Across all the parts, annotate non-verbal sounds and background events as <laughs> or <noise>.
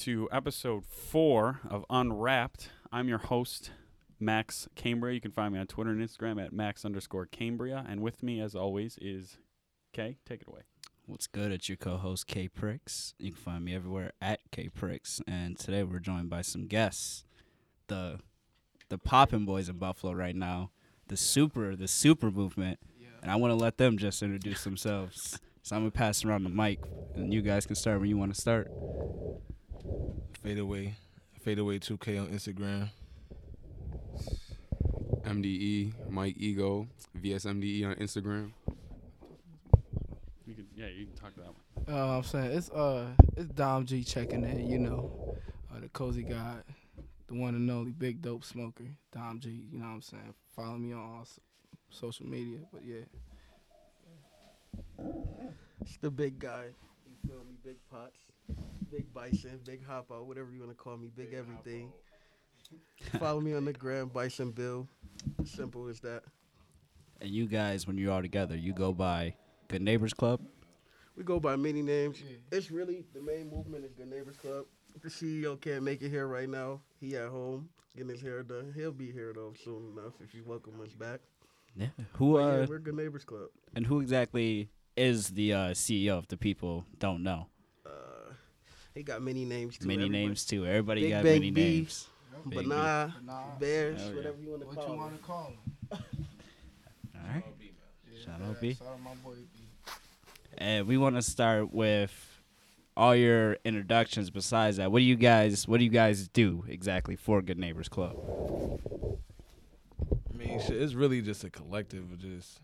Welcome to episode four of Unwrapped. I'm your host, Max Cambria. You can find me on Twitter and Instagram at Max underscore Cambria. And with me, as always, is Kay. Take it away. What's good? It's your co-host K Pricks. You can find me everywhere at K Pricks. And today we're joined by some guests. The the poppin' boys in Buffalo right now. The super the super movement. And I want to let them just introduce themselves. <laughs> So I'm gonna pass around the mic, and you guys can start when you want to start. Fade away, fade away 2K on Instagram. MDE, Mike Ego, VSMDE E on Instagram. You can, yeah, you can talk to that one. Uh, I'm saying it's uh it's Dom G checking in, you know, uh, the cozy guy, the one and only big dope smoker, Dom G. You know what I'm saying? Follow me on all so- social media, but yeah. It's the big guy. You feel me? Big pots, big bison, big hop out, whatever you want to call me, big, everything. Follow me on the gram, Bison Bill. Simple as that. And you guys, when you're all together, you go by Good Neighbors Club. We go by many names. Yeah. It's really the main movement is Good Neighbors Club. The CEO can't make it here right now. He at home getting his hair done. He'll be here though soon enough if you welcome us back. Yeah. Who But uh yeah, we're Good Neighbors Club. and who exactly is the uh, CEO if the people don't know? He got many names too. many Everybody- names too. Everybody Big got Bang many B. names. Big But B. nah, Bears, Hell yeah. whatever you want to what call you want to call him? All right. Shout out yeah, B. Shout out my boy B. And we want to start with all your introductions. Besides that, what do you guys what do you guys do exactly for Good Neighbors Club? I mean, shit, it's really just a collective of just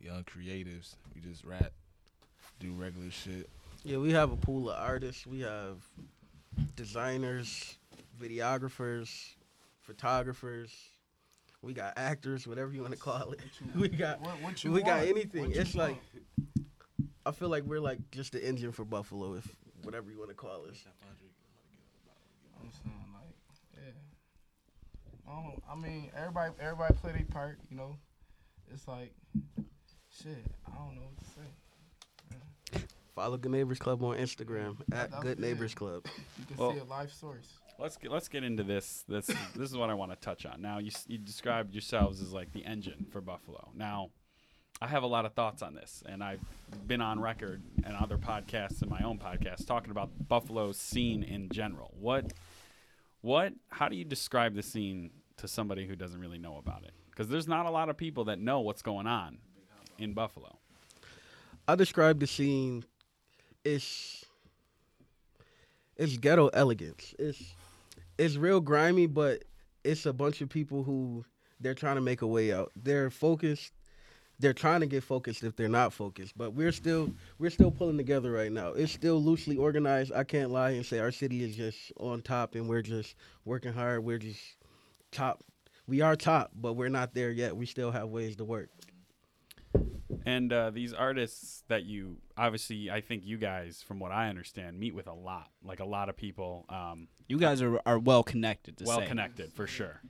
young creatives. We just rap, do regular shit. Yeah, we have a pool of artists. We have designers, videographers, photographers. We got actors, whatever you want to call it. <laughs> We got What, what you we got anything. What you It's like? I feel like we're like just the engine for Buffalo, if whatever you want to call it. I'm saying like, yeah. I don't. I mean, everybody, everybody play their part. You know, it's like, shit. I don't know what to say. Follow Good Neighbors Club on Instagram at That's Good it. Neighbors Club. You can Well- see a life source. Let's get, let's get into this. This this is what I want to touch on. Now you s- you described yourselves as like the engine for Buffalo. Now, I have a lot of thoughts on this, and I've been on record and other podcasts and my own podcast talking about Buffalo's scene in general. What what how do you describe the scene to somebody who doesn't really know about it? Because there's not a lot of people that know what's going on in Buffalo. I describe the scene. It's it's ghetto elegance. It's it's real grimy, but it's a bunch of people who they're trying to make a way out. They're focused. They're trying to get focused if they're not focused. But we're still we're still pulling together right now. It's still loosely organized. I can't lie and say our city is just on top and we're just working hard. We're just top. We are top, but we're not there yet. We still have ways to work. And uh, these artists that you obviously, I think you guys, from what I understand, meet with a lot, like a lot of people. Um, You guys are are well connected. To well say. connected for sure.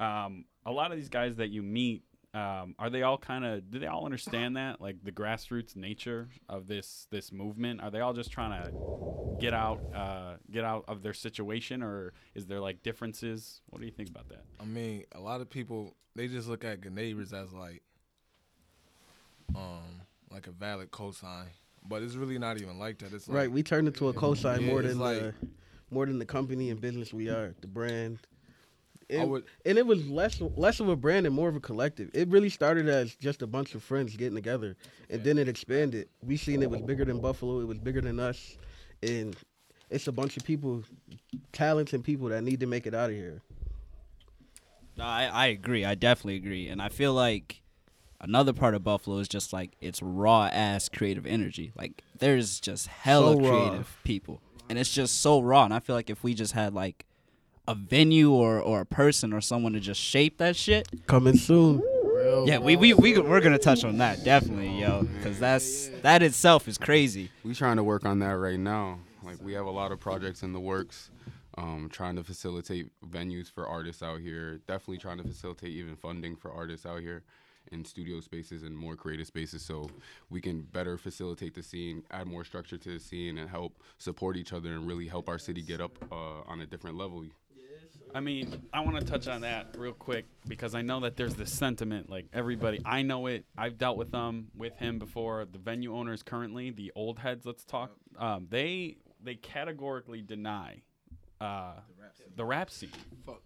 Um, a lot of these guys that you meet, um, are they all kind of? Do they all understand that, like the grassroots nature of this this movement? Are they all just trying to get out, uh, get out of their situation, or is there like differences? What do you think about that? I mean, a lot of people they just look at good neighbors as like, um, like a valid cosign, but it's really not even like that. It's like, Right, we turned into a cosign Yeah, more than like- the, more than the company and business we are, the brand. And, would, and it was less less of a brand and more of a collective. It really started as just a bunch of friends getting together, and then it expanded. We seen it was bigger than Buffalo. It was bigger than us, and it's a bunch of people, talents and people that need to make it out of here. No, I, I agree. I definitely agree. And I feel like another part of Buffalo is just like it's raw ass creative energy. Like there's just hella So creative people. And it's just so raw. And I feel like if we just had like a venue or, or a person or someone to just shape that shit. Coming soon. Yeah, we, we, we, we're going to touch on that, definitely, yo. Because that's, that itself is crazy. We trying to work on that right now. Like we have a lot of projects in the works. Um, trying to facilitate venues for artists out here. Definitely trying to facilitate even funding for artists out here. And studio spaces and more creative spaces so we can better facilitate the scene, add more structure to the scene, and help support each other and really help our city get up uh, on a different level. I mean, I want to touch on that real quick because I know that there's this sentiment. Like everybody, I know it. I've dealt with them, with him before. The venue owners currently, the old heads. Let's talk. Um, they they categorically deny uh, the rap scene.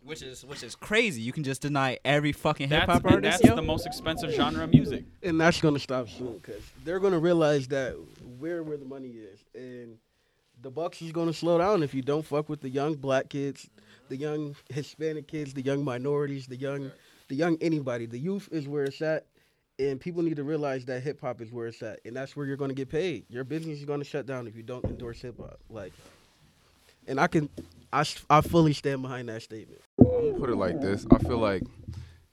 Which is which is crazy. You can just deny every fucking hip hop artist, that's yo. the most expensive genre of music. and that's gonna stop soon because they're gonna realize that we're where the money is, and the bucks is gonna slow down if you don't fuck with the young black kids, the young Hispanic kids, the young minorities, the young, the young anybody. The youth is where it's at, and people need to realize that hip hop is where it's at, and that's where you're gonna get paid. Your business is gonna shut down if you don't endorse hip hop. Like, and I can, I I fully stand behind that statement. I'm gonna put it like this. I feel like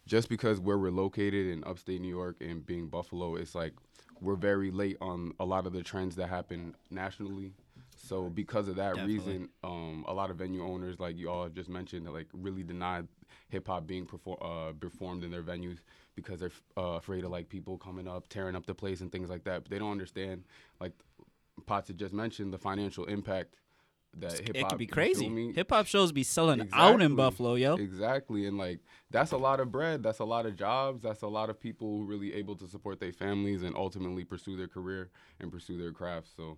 just because where we're located in upstate New York and being Buffalo, it's like we're very late on a lot of the trends that happen nationally. So because of that Definitely. reason, um, a lot of venue owners, like you all have just mentioned, like really denied hip hop being perfor- uh, performed in their venues because they're uh, afraid of like people coming up, tearing up the place and things like that. But they don't understand, like Potts had just mentioned, the financial impact that hip hop. it could be crazy. Hip hop shows be selling out in Buffalo, yo. Exactly, and like that's a lot of bread. That's a lot of jobs. That's a lot of people really able to support their families and ultimately pursue their career and pursue their craft. So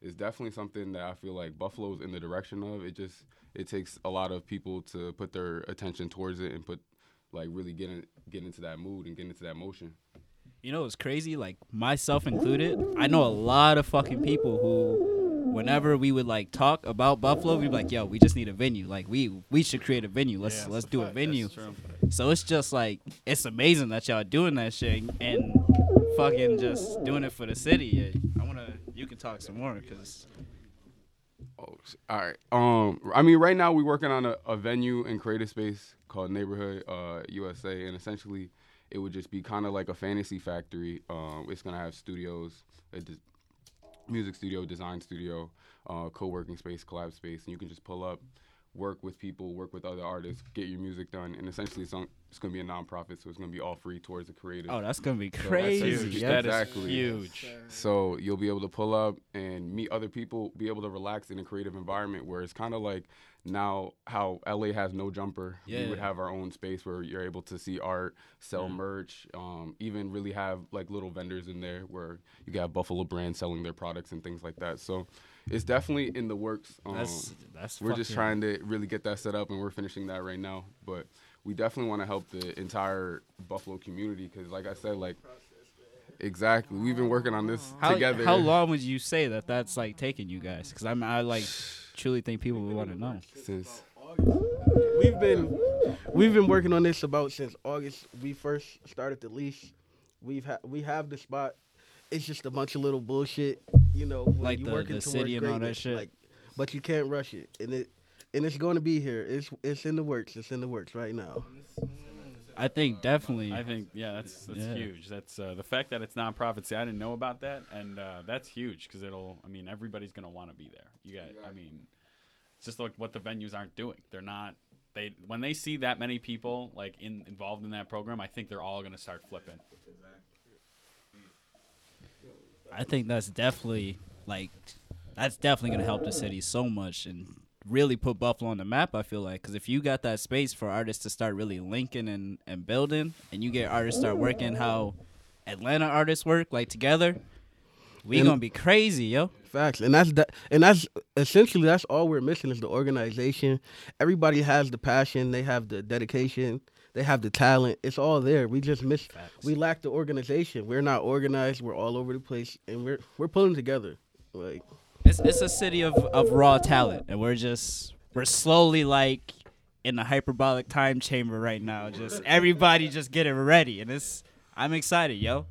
it's definitely something that I feel like Buffalo's in the direction of. It just it takes a lot of people to put their attention towards it and put like really get in, get into that mood and get into that motion. You know it's crazy? Like myself included, I know a lot of fucking people who, whenever we would like talk about Buffalo, we'd be like, "Yo, we just need a venue. Like we we should create a venue. Let's let's do a venue." So it's just like it's amazing that y'all doing that shit and fucking just doing it for the city. I wanna. You can talk some more because Oh, all right. Um, I mean, right now we're working on a, a venue and creative space called Neighborhood uh, USA, and essentially, it would just be kind of like a fantasy factory. Um, it's gonna have studios, a des- music studio, design studio, uh, co-working space, collab space, and you can just pull up, work with people, work with other artists, get your music done, and essentially, it's, on, it's gonna be a nonprofit, so it's gonna be all free towards the creative. oh, that's gonna be that's crazy. huge. yeah. That is Exactly. huge. So you'll be able to pull up and meet other people, be able to relax in a creative environment where it's kind of like now how LA has no jumper. Yeah. We would have our own space where you're able to see art, sell merch, um, even really have like little vendors in there where you got Buffalo brands selling their products and things like that. So it's definitely in the works. Um, That's that's. we're just trying to really get that set up and we're finishing that right now but we definitely want to help the entire buffalo community because like i said like exactly we've been working on this How, together how long would you say that that's like taking you guys? Because I'm I like truly think people would want to know. since We've been we've been working on this about since August. We first started the lease. We've ha- we have the spot. It's just a bunch of little bullshit, you know. when Like you the- working the towards city and all that shit. Like, but you can't rush it, and it and it's going to be here. It's it's in the works. It's in the works right now. I think definitely. I think yeah, that's that's Yeah. huge. That's uh, the fact that it's nonprofit. See, I didn't know about that, and uh, that's huge because it'll. I mean, everybody's gonna want to be there. You got. I mean, it's just like what the venues aren't doing. They're not. They when they see that many people like in involved in that program, I think they're all gonna start flipping. I think that's definitely like that's definitely gonna help the city so much and really put Buffalo on the map. I feel like because if you got that space for artists to start really linking and and building, and you get artists start working how Atlanta artists work like together, we And- gonna be crazy, yo. Facts, and that's that, and that's essentially that's all we're missing is the organization. Everybody has the passion, they have the dedication, they have the talent. It's all there. We just miss. Facts. We lack the organization. We're not organized. We're all over the place, and we're we're pulling together. Like It's it's a city of, of raw talent, and we're just we're slowly like in the hyperbolic time chamber right now. Just everybody just getting ready, and it's I'm excited, yo.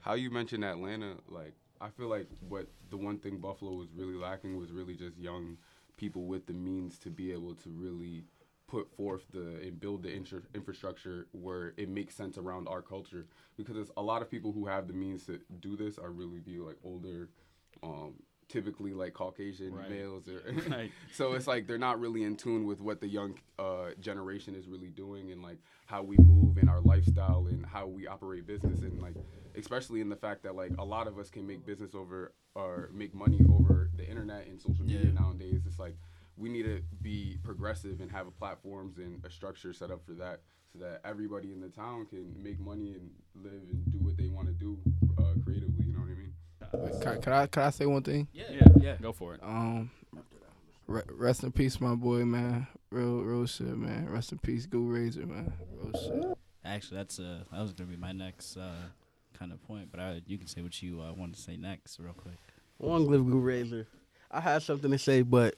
how you mentioned atlanta like i feel like what the one thing buffalo was really lacking was really just young people with the means to be able to really put forth the and build the infra- infrastructure where it makes sense around our culture because there's a lot of people who have the means to do this are really be like older um typically like Caucasian Right. males or <laughs> Right. <laughs> so it's like they're not really in tune with what the young uh, generation is really doing and like how we move and our lifestyle and how we operate business and like especially in the fact that like a lot of us can make business over or make money over the internet and social media Yeah. nowadays it's like we need to be progressive and have a platforms and a structure set up for that so that everybody in the town can make money and live and do what they want to do uh, creatively you know what i mean Can, can I can I say one thing? Yeah, Yeah, yeah. Go for it. Um, re- rest in peace, my boy, man. Real, real shit, man. Rest in peace, Goo Razor, man. Real shit. Actually, that's uh that was gonna be my next uh kind of point, but I you can say what you uh, want to say next, real quick. Long live Goo Razor. I had something to say, but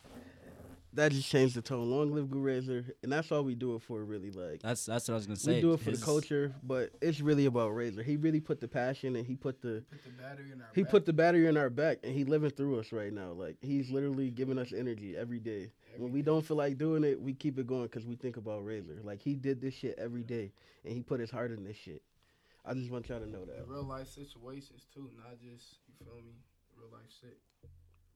that just changed the tone. Long live Goo Razor, and that's all we do it for, really. Like That's that's what I was gonna say. we do it for His- the culture, but it's really about Razor. He really put the passion and he put the Put the battery in our he put the battery in our back, and he living through us right now. Like he's literally giving us energy every day. when we don't feel like doing it, we keep it going because we think about Razor. Like he did this shit every day, and he put his heart in this shit. I just want y'all to know that. real life situations too, not just you feel me, real life shit.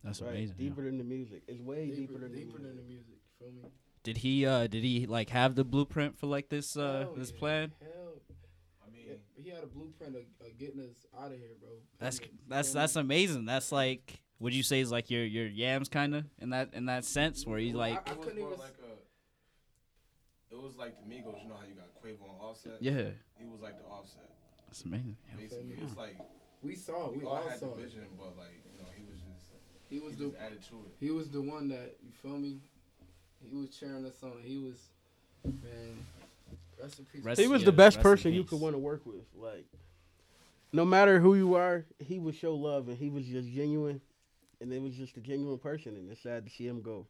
That's Right, amazing. yeah. deeper than the music. It's way deeper, than deeper the than music. the music. You feel me? Did he uh did he like have the blueprint for like this uh Hell this yeah. plan? Hell, I mean, yeah, he had a blueprint of, of getting us out of here, bro. That's Period. That's that's amazing. That's like would you say is like your your yams kind of in that in that sense where you like I it was couldn't more even like a. It was like the Migos. You know how you got Quavo and Offset. yeah He was like the Offset. That's amazing. Yeah. It's like We saw we, We all all had saw the it. vision, but like you know, he was just He was he the just added to it. he was the one that you feel me. He was cheering us on. He was man. Rest in peace. Rest- He was Yeah, the best person you could want to work with. Like, no matter who you are, he would show love, and he was just genuine, and it was just a genuine person. And it's sad to see him go.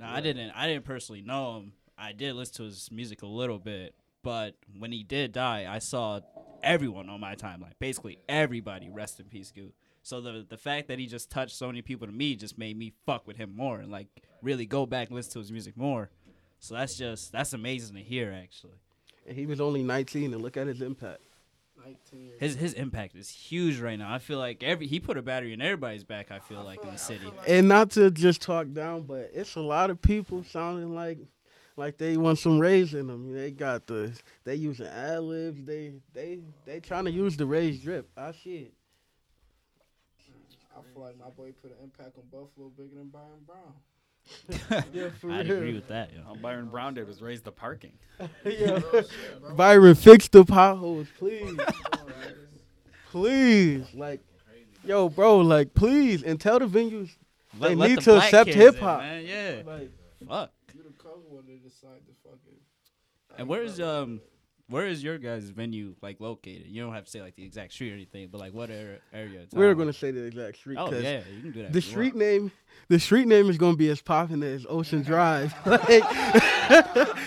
Now, I didn't I didn't personally know him. I did listen to his music a little bit, but when he did die, I saw everyone on my timeline, basically everybody, rest in peace, Goo. So the the fact that he just touched so many people to me just made me fuck with him more and like really go back and listen to his music more. So that's just that's amazing to hear actually. And he was only 19, and look at his impact. 19. His his impact is huge right now. I feel like every he put a battery in everybody's back. I feel like in the city. And not to just talk down, but it's a lot of people sounding like like they want some raise in them. They got the they using ad libs. They they they trying to use the raised drip. Ah, I see it. I feel like my boy put an impact on Buffalo bigger than Byron Brown. <laughs> Yeah, for I'd real. agree with that. Yeah. All Byron Brown did was raise the parking. Yeah. Real shit, bro. Byron, fix the potholes, please, please. Like, yo, bro, like, please, and tell the venues They need the to black accept kids in, hip-hop. man. Yeah, like fuck. You the cover one to decide to fucking. And where is um where is your guys' venue like located? You don't have to say like the exact street or anything, but like what area? area we're gonna say the exact street Oh because yeah, you can do that. the street want. name, the street name is gonna be as popping as Ocean Drive. <laughs> like,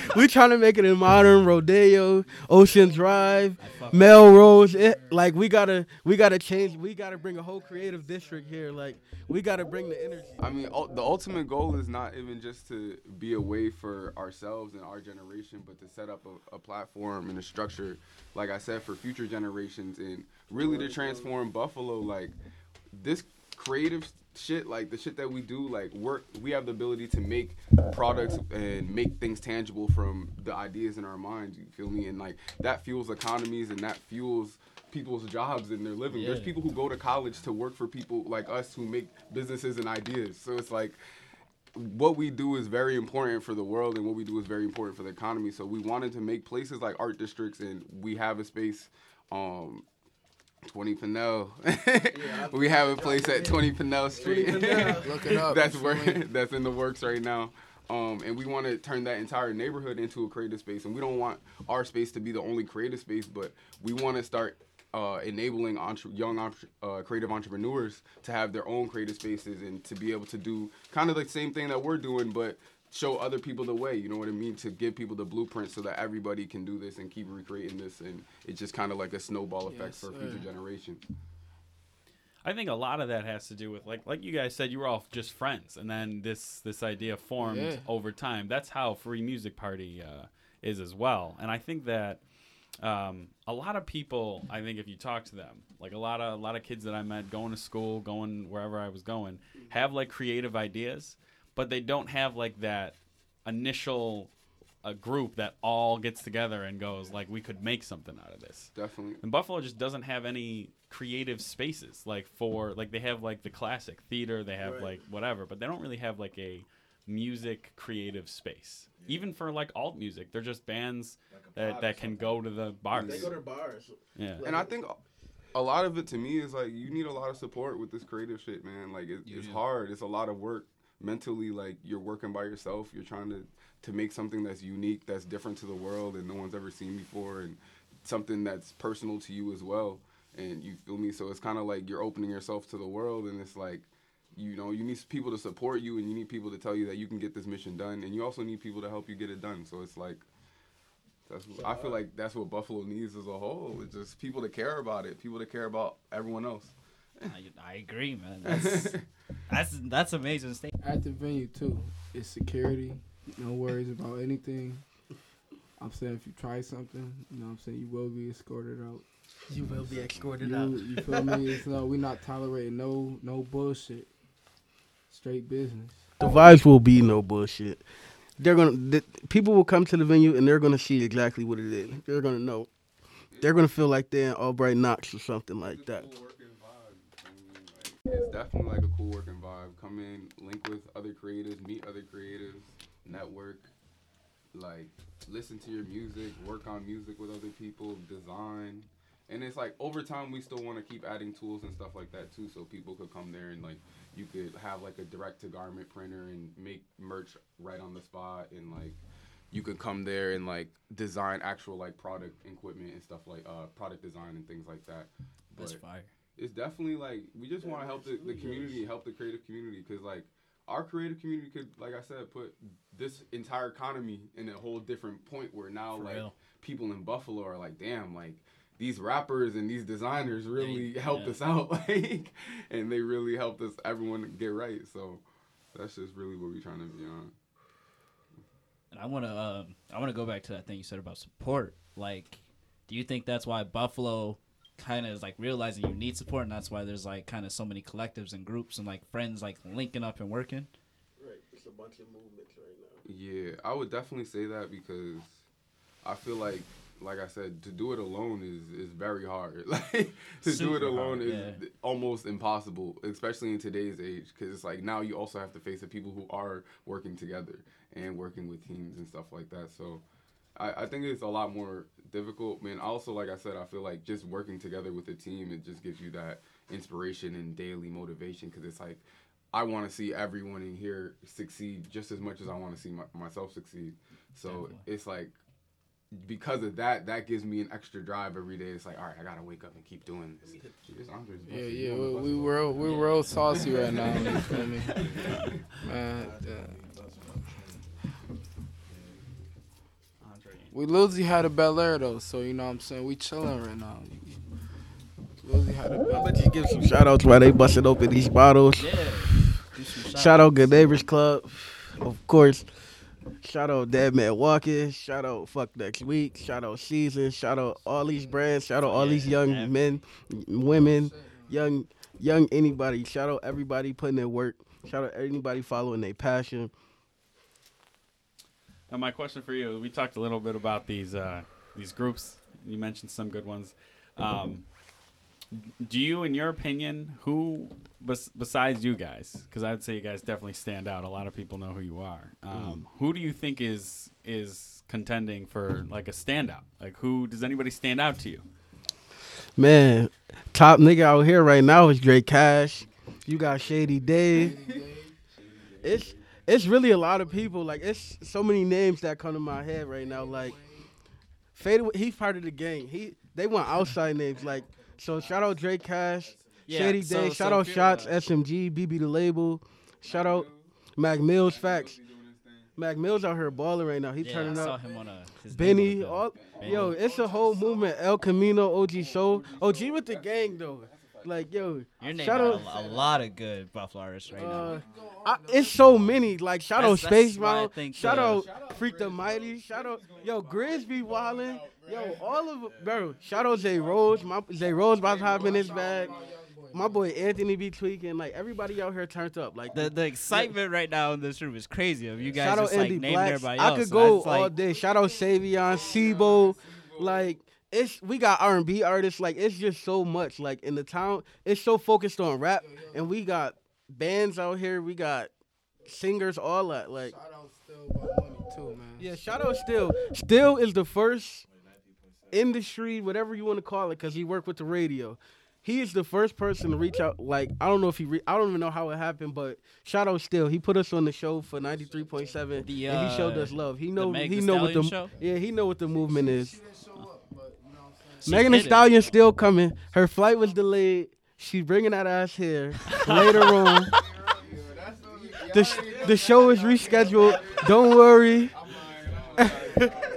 <laughs> we trying to make it a modern Rodeo, Ocean Drive, Melrose. It, like we gotta, we gotta change. We gotta bring a whole creative district here. Like we gotta bring the energy. I mean, ul- the ultimate goal is not even just to be a way for ourselves and our generation, but to set up a, a platform and a structure, like I said, for future generations and really to transform Buffalo. Like this creative shit, like the shit that we do, like work. We have the ability to make products and make things tangible from the ideas in our minds. You feel me? And like that fuels economies and that fuels people's jobs and their living. There's people who go to college to work for people like us who make businesses and ideas. So it's like what we do is very important for the world and what we do is very important for the economy. So we wanted to make places like art districts and we have a space um 20 Pinnell. <laughs> we have a place at 20 Pinnell Street. <laughs> Look it up. that's where <laughs> that's in the works right now. Um, and we want to turn that entire neighborhood into a creative space. And we don't want our space to be the only creative space, but we want to start uh, enabling entre- young entre- uh, creative entrepreneurs to have their own creative spaces and to be able to do kind of the same thing that we're doing, but show other people the way. You know what I mean? To give people the blueprint so that everybody can do this and keep recreating this, and it's just kind of like a snowball effect Yes, for sir. future generations. I think a lot of that has to do with like like you guys said you were all just friends and then this this idea formed Yeah. over time. That's how Free Music Party uh, is as well. And I think that um, a lot of people, I think, if you talk to them, like a lot of a lot of kids that I met going to school, going wherever I was going, have like creative ideas, but they don't have like that initial a group that all gets together and goes like we could make something out of this. Definitely. And Buffalo just doesn't have any creative spaces like for like they have like the classic theater, they have Right. like whatever, but they don't really have like a music creative space. Even for like alt music, they're just bands that, that can go to the bars. They go to bars. Yeah. And I think a lot of it to me is like you need a lot of support with this creative shit, man. Like it, You it's do. hard. It's a lot of work mentally. Like you're working by yourself. You're trying to to make something that's unique, that's different to the world, and no one's ever seen before, and something that's personal to you as well. And you feel me? So it's kind of like you're opening yourself to the world, and it's like. You know, you need people to support you, and you need people to tell you that you can get this mission done, and you also need people to help you get it done. So it's like, that's what, I feel like that's what Buffalo needs as a whole. It's just people to care about it, people to care about everyone else. I, I agree, man. <laughs> That's that's that's amazing. State. At the venue too, it's security. No worries about anything. I'm saying if you try something, you know what I'm saying, you will be escorted out. You will be escorted You, out. you feel me? It's no, we not tolerating no no bullshit. Straight business. The vibes will be no bullshit. They're gonna the, people will come to the venue and they're gonna see exactly what it is. They're gonna know. They're gonna feel like they're in Albright Knox or something like that. It's cool working vibe. I mean, like, it's definitely like a cool working vibe. Come in, link with other creatives, meet other creatives, network, like listen to your music, work on music with other people, design. And it's like over time we still want to keep adding tools and stuff like that too, so people could come there and like you could have like a direct to garment printer and make merch right on the spot and like you could come there and like design actual like product equipment and stuff like uh product design and things like that. That's fire. it's definitely like we just want to help the, the community, help the creative community, because like our creative community could, like I said, put this entire economy in a whole different point where now For like real. people in Buffalo are like, damn, like these rappers and these designers really Yeah, helped yeah. us <laughs> out, like, and they really helped us everyone get right. So that's just really what we're trying to be on. And I want to um, I want to go back to that thing you said about support. Like, do you think that's why Buffalo kind of is like realizing you need support, and that's why there's like kind of so many collectives and groups and like friends like linking up and working? Right, it's a bunch of movements right now. Yeah, I would definitely say that because I feel like, like I said, to do it alone is is very hard. <laughs> Like to do it alone hard, is yeah. almost impossible, especially in today's age. Because it's like now you also have to face the people who are working together and working with teams and stuff like that. So. I, I think it's a lot more difficult. Man, also like I said, I feel like just working together with a team, it just gives you that inspiration and daily motivation. Because it's like I want to see everyone in here succeed just as much as I want to see my, myself succeed. So Definitely. it's like because of that, that gives me an extra drive every day. It's like, all right, I gotta wake up and keep doing this. It's Andre's Yeah, yeah, You we, wanna we bust real we saucy right now. You <laughs> feel me, man? yeah. We literally had a Bel Air though, so you know what I'm saying we chilling right now. Literally had a I'm Bel about to give some shout outs while they busted open these bottles. Yeah. Shout out Good Neighbors Club. Of course. Shout out Dead Man Walking. Shout out Fuck Next Week. Shout out Season. Shout out all these brands. Shout out all these young yeah. men, women, young young anybody. Shout out everybody putting in work. Shout out anybody following their passion. Now, my question for you: We talked a little bit about these uh, these groups. You mentioned some good ones. Um, do you, in your opinion, who bes- besides you guys? Because I'd say you guys definitely stand out. A lot of people know who you are. Um, Who do you think is is contending for like a standout? Like, who does anybody stand out to you? Man, top nigga out here right now is Drake Cash. You got Shady Dave. It's it's really a lot of people. Like it's so many names that come to my head right now. Like Fade, he's part of the gang. He they want outside names. Like so, shout out Drake Cash, Yeah, Shady so- Day. so Shout out Shots, that. SMG, BB the label. Shout out Mac Mills. Facts. Mac Mills out here balling right now. He Yeah, turning I saw up. him on a his Benny, all, bill. yo, it's a whole movement. El Camino, OG Show, OG with the gang though. Like yo, You're Shout out- a, a lot of good Buffalo artists right uh, now. I, it's so many. Like shout out That's- that's Space Mountain, think shout out Freak the Mighty, shout out yo Grizz be wildin', yo <laughs> all of 'em- bro. Shout out Zay Rose, my Zay Rose about to hop in his bag. My boy Anthony be tweaking. Like everybody out here turned up. Like The the excitement right now in this room is crazy. Of you guys Shout out just like Andy naming Blacks. everybody I could so go that's, like, all day. Shout out Savion, Sibo, like it's we got R and B artists. Like it's just so much. Like in the town, it's so focused on rap, and we got bands out here. We got singers, all that. Like Shout out still about money too, man. yeah, shout out Still. Still is the first industry, whatever you want to call it, because he worked with the radio. He is the first person to reach out. Like I don't know if he, re- I don't even know how it happened, but shout out Still. He put us on the show for ninety three point seven, The, and he showed uh, us love. He know, Meg he know what the, show? yeah, he know what the movement is. She didn't show up, but you know what I'm saying. She Megan Thee. Stallion still coming. Her flight was delayed. She's bringing that ass here later <laughs> on. The sh- the show is rescheduled. Don't worry. <laughs>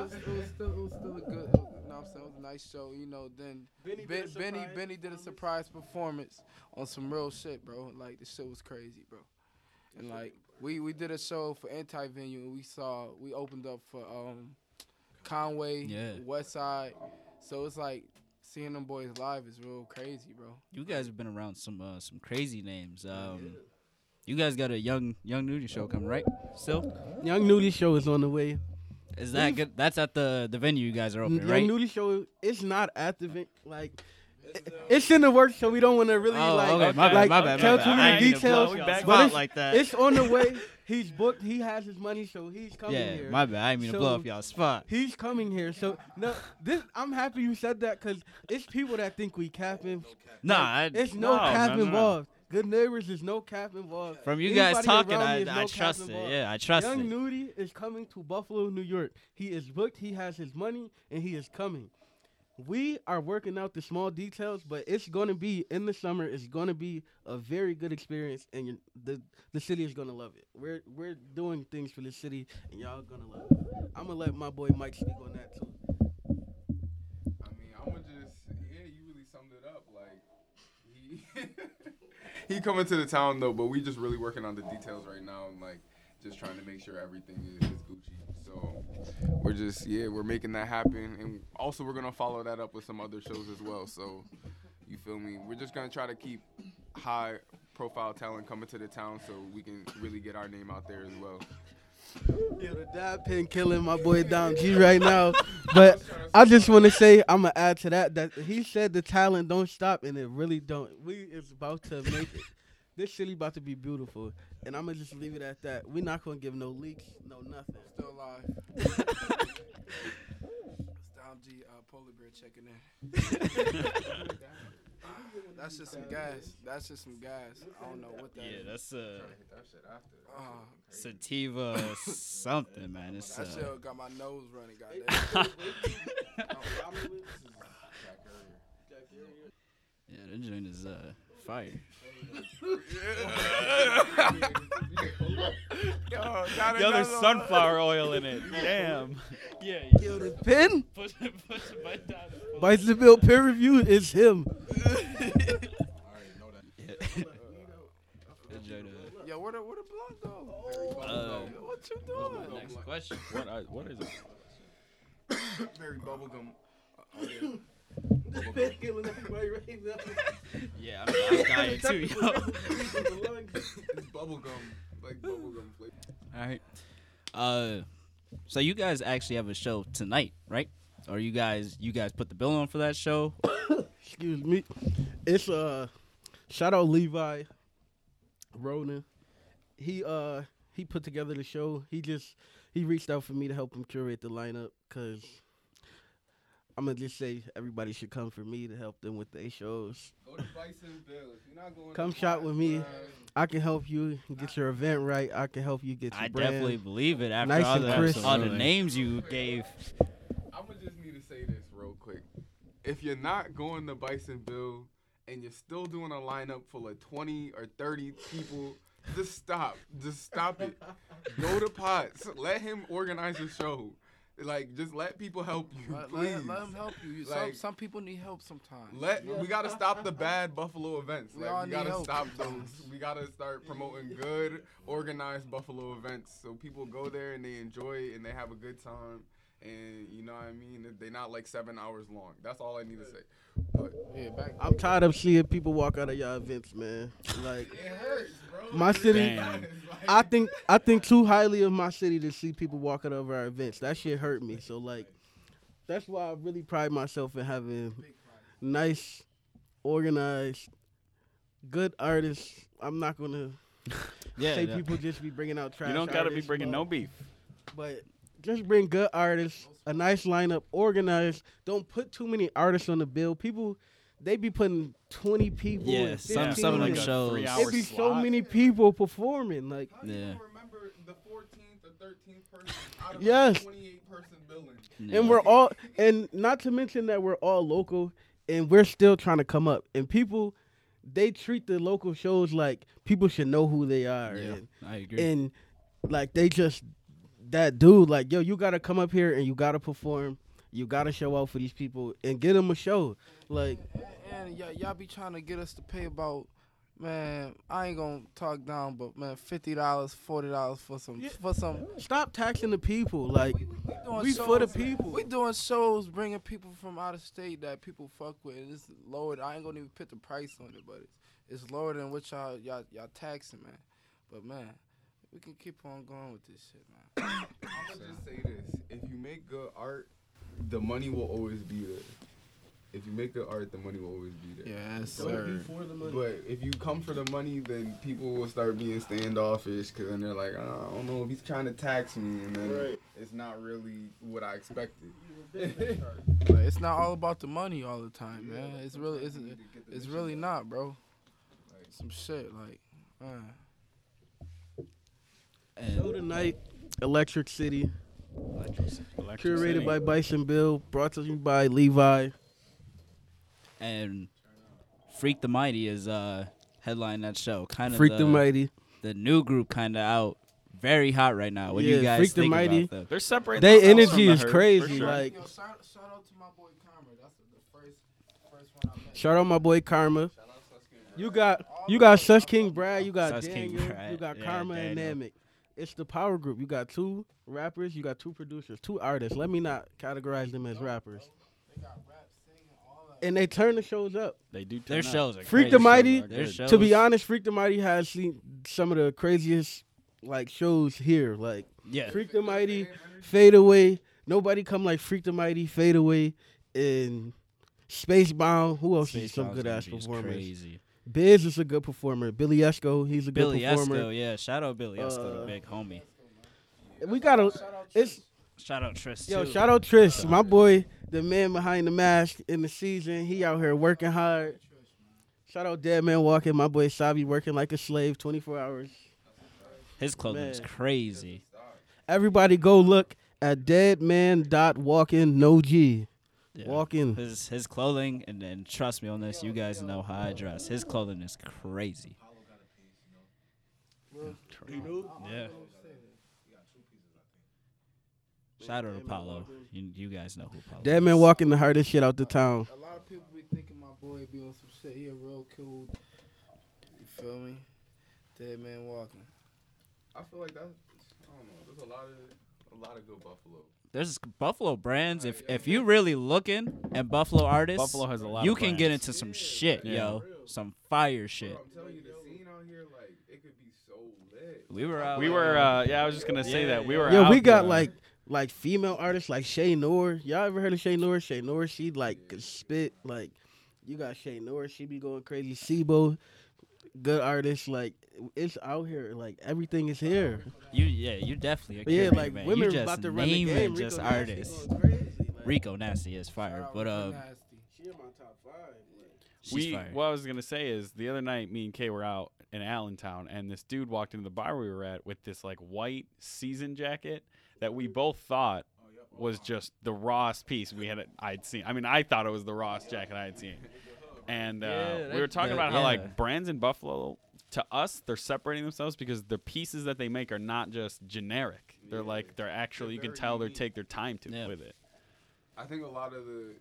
Nah, but it was, it was still it was still a good. You know what I'm saying? It was a nice show. You know, then Benny did Ben, a Benny surprise Benny did a surprise performance on some real shit, bro. Like the shit was crazy, bro. And like we we did a show for Anti Venue and we saw we opened up for um Conway, Yeah. West Side. So it's like seeing them boys live is real crazy, bro. You guys have been around some uh, some crazy names. Um, you guys got a young young Nudy show coming, right? Still, Young Nudy show is on the way. Is that good? That's at the the venue you guys are opening, Young right? Nudy show it's not at the event. Like it- it's in the works, so we don't want to really Oh, like okay, my bad, like my bad, tell bad. too I many ain't to blow details. But it's, like that. it's on the <laughs> way. He's booked. He has his money, so he's coming yeah, here. my bad. I didn't mean to blow So- up y'all spot. He's coming here. So no, this I'm happy you said that because it's people that think we capping. Nah, I, It's no, No, cap no, no, no. Involved. Good neighbors is no cap involved. from you guys talking, I, me is I trust it. involved. Yeah, I trust Young it. Young Nudy is coming to Buffalo, New York. He is booked. He has his money, and he is coming. We are working out the small details, but it's going to be in the summer. It's going to be a very good experience, and you the the city is going to love it. We're we're doing things for the city, and y'all gonna love it. I'm gonna let my boy Mike speak on that too. I mean, I'm gonna just yeah, you really summed it up. Like he <laughs> he coming to the town though, but we just really working on the details right now and like just trying to make sure everything is, is Gucci. So we're just yeah, we're making that happen, and also we're gonna follow that up with some other shows as well. So you feel me? We're just gonna try to keep high profile talent coming to the town so we can really get our name out there as well. Yo, the dad pin killing my boy Dom G right now. But I just want to say I'm gonna add to that that he said the talent don't stop, and it really don't. We is about to make it. This city about to be beautiful, and I'm gonna just leave it at that. We're not gonna give no leaks, no nothing. Still alive. <laughs> it's Dom G uh, Polar Bear checking in. <laughs> That's just some gas. That's just some gas. I don't know what that Yeah, is. that's uh, Uh, sativa <laughs> something, man. It's that uh, shit got my nose running, <laughs> goddamn. <laughs> yeah, that joint is uh fire. Yo, there's sunflower oil in it. Damn. Yeah. Yo, the pin, Push it, push it right down. Bites the Bill peer review is him. That joint, Yo, where the where the blunt go? Uh, what you doing? next question. What? I, what is it? <coughs> Very bubblegum. <coughs> killing <laughs> <laughs> everybody right <laughs> now. Yeah, I'm, I'm dying too, yo. It's bubblegum, like bubblegum flavor. All right. Uh, so you guys actually have a show tonight, right? Or you guys, you guys put the bill on for that show? <coughs> Excuse me. It's uh shout out Levi Ronan. He uh he put together the show. He just he reached out for me to help him curate the lineup cuz I'm gonna just say everybody should come for me to help them with their shows. Go to Bison Bill. If you're not going Come to shop with me. Bison, I can help you get your event right. I can help you get your I brand. definitely believe it after Nice all, and the, all the names you gave. I'm gonna just need to say this real quick. If you're not going to Bison Bill and you're still doing a lineup full of 20 or 30 people, just stop. Just stop it. Go to Potts. Let him organize the show. Like, just let people help you, Let, please. let, let them help you. You- Like- some some people need help sometimes. Let we gotta stop the <laughs> bad Buffalo events. We Like we gotta help stop those. We gotta start promoting good, organized Buffalo events so people go there and they enjoy it and they have a good time. And you know what I mean? They're not like seven hours long. That's all I need to say. But yeah, back. I'm tired of seeing people walk out of y'all events, man. Like it hurts, bro. my city, Damn. I think I think too highly of my city to see people walking over our events. That shit hurt me. So like, that's why I really pride myself in having nice, organized, good artists. I'm not gonna <laughs> Yeah, say yeah. people just be bringing out trash. You don't got to be bringing but- no beef. but just bring good artists, a nice lineup, organized. Don't put too many artists on the bill. People, they be putting twenty people. Yeah, and some- some of them in. shows. three-hour It be so many people performing. Like, How do you Yeah. remember the 14th or 13th person out of Yes. a 28 person building? Yeah. and we're all, and not to mention that we're all local, and we're still trying to come up. And people, they treat the local shows like people should know who they are. Yeah, And, I agree. and like they just that dude like yo you gotta come up here and you gotta perform you gotta show out for these people and get them a show like And, and y'all, y'all be trying to get us to pay about, man. I ain't gonna talk down, but man, fifty dollars, forty dollars for some Yeah. for some. stop taxing the people like We, we we for the people We doing shows, bringing people from out of state that people fuck with. And it's lower. I ain't gonna even put the price on it, but it's, it's lower than what y'all y'all y'all taxing, man. But man, we can keep on going with this shit, man. <coughs> I'm gonna just say this: if you make good art, the money will always be there. If you make good art, the money will always be there. Yes, Don't be for the money. But if you come for the money, then people will start being standoffish because then they're like, oh, I don't know if he's trying to tax me, and then Right. it's not really what I expected. <laughs> But it's not all about the money all the time, man. It's really it's it's really not, bro. Some shit like, man. Show tonight electric city Electric curated City. by bison bill brought to you by levi and Freak the Mighty is uh headline that show. Kind of freak the, the mighty the new group kind of out. Very hot right now. What do Yeah, you guys Freak the Mighty. about them? They're separating. They themselves from energy the is herd, crazy, sure. like- Yo, shout, shout out to my boy Karma. That's the, the first first one I met. shout out my boy karma you got you got Such King Brad, you got Sus King Daniel, Brad, you got yeah, Karma and Daniel. Namek. It's the power group. You got two rappers, you got two producers, two artists. Let me not categorize them as rappers. They rap, singing. And they turn the shows up. They do. Their up. shows are Freak crazy. the Mighty, shows, To be honest, Freak the Mighty has seen some of the craziest like shows here. Like yeah, Freak the Mighty, Fade Away. Nobody come like Freak the Mighty, Fade Away, and Spacebound. Who else is some good ass be performers? Crazy. Biz is a good performer. Billy Esco, he's a good performer. Esco, yeah. Shout out Billy Esco, Uh, the big homie. We got a It's Shout out Tris yo. too. Shout out Trish, my boy, the man behind the mask in the season. He out here working hard. Shout out Dead Man Walking, my boy Sabi working like a slave, 24 hours. His clothing is crazy. Everybody go look at Dead Man dot Walking No G. Yeah. Walking. His his clothing, and then trust me on this, you guys know how I dress. His clothing is crazy. Yeah. Shout out to Apollo. You, you guys know who Apollo Dead is. Man Walking the hardest shit out the town. A lot of people be thinking my boy be on some shit. He a real cool. You feel me? Dead man walking. I feel like that's. I don't know. There's a lot of a lot of good Buffalo. There's Buffalo brands. If if you really looking at Buffalo artists, Buffalo has a lot. you of can get into some shit, Yeah. yo. Some fire shit. Bro, I'm telling you, the scene out here, like, it could be so lit. We were out. We were. Uh, yeah, I was just gonna say Yeah, that we were. Yeah, we got uh, like like female artists like Shay Noor. Y'all ever heard of Shay Noor? Shay Noor, she like could spit like you got Shay Noor, she be going crazy. Sibo, good artist. Like it's out here. Like everything is here. You yeah, you definitely a But yeah, curator, like man. women you are just about to run the game. just Rico Nasty artists. going crazy, like- Rico Nasty is fire, Shout but Rico um, She in my top five. she's we fire. what I was gonna say is the other night me and Kay were out in Allentown and this dude walked into the bar we were at with this like white season jacket that we both thought was just the rawest piece we had I'd seen. I mean I thought it was the rawest jacket I had seen. And uh, Yeah, we were talking that- about how yeah. like brands in Buffalo to us they're separating themselves because the pieces that they make are not just generic. They're like they're actually you can very tell they take their time to Yeah. with it. I think a lot of the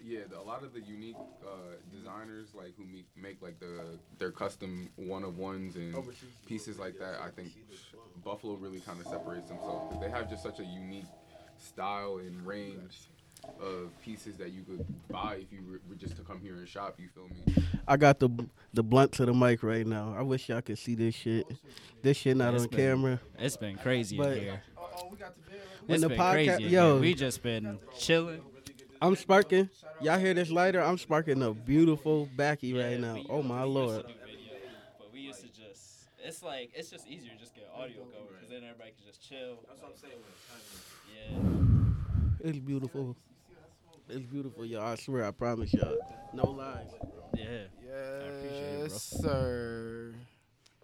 yeah, the, a lot of the unique uh, designers like who make, make like the their custom one of ones and pieces like that. I think Buffalo really kind of separates themselves. 'cause They have just such a unique style and range of pieces that you could buy if you were, were just to come here and shop. You feel me? I got the the blunt to the mic right now. I wish y'all could see this shit. Oh, this shit not It's on been- camera. It's been crazy But- in here. Oh, oh, we got the video. When It's the been podca- crazy in yo. here. We just been chilling. I'm sparking. Y'all hear this lighter? I'm sparking a beautiful backy right now. Oh my lord. But we used to just. It's like it's just easier to just get audio going because then everybody can just chill. That's what I'm saying. Yeah. It's beautiful. It's beautiful, y'all. I swear, I promise y'all. No lies. Yeah. Yeah. appreciate it, bro. Yes, sir.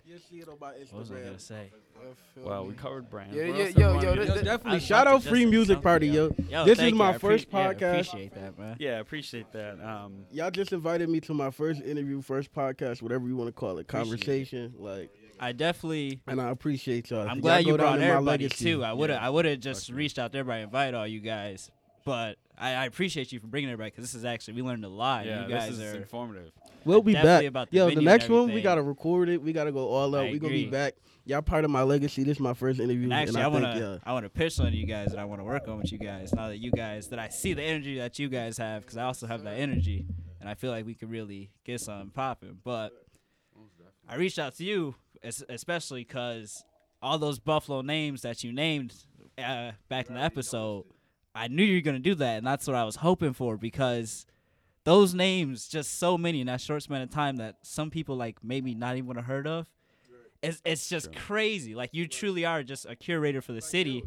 You'll see it on my What was I gonna Instagram. say? I Well, me. we covered brand. Yeah, yeah, else do you yo, yo, this- Yo, definitely. I Shout about out Free Music Party, yo. Yo, This is my I first appreciate- yeah, podcast. appreciate that, man. Yeah, I appreciate that. Um, Y'all just invited me to my first interview, first podcast, whatever you want to call it, Appreciate it. conversation. Like, I definitely. and I appreciate y'all. I'm Y'all glad you brought everybody too. I would have. Yeah. I would have just Fuck reached out to everybody, invite all you guys. But I, I appreciate you for bringing it back because this is actually we learned a lot. yeah, you guys this is are. informative. We'll be back. about the Yo, the next one we gotta record it. We gotta go all out. I We gonna be back. Y'all part of my legacy. This is my first interview, And actually, and I I, wanna y'all. I want to pitch on you guys, and I want to work on with you guys. Now that you guys that I see the energy that you guys have, because I also have that energy, and I feel like we could really get something popping. But I reached out to you, especially because all those Buffalo names that you named uh, back in the episode, I knew you were gonna do that, and that's what I was hoping for because those names, just so many in that short span of time that some people like maybe not even would have heard of. It's, it's just crazy. Like you truly are just a curator for the city,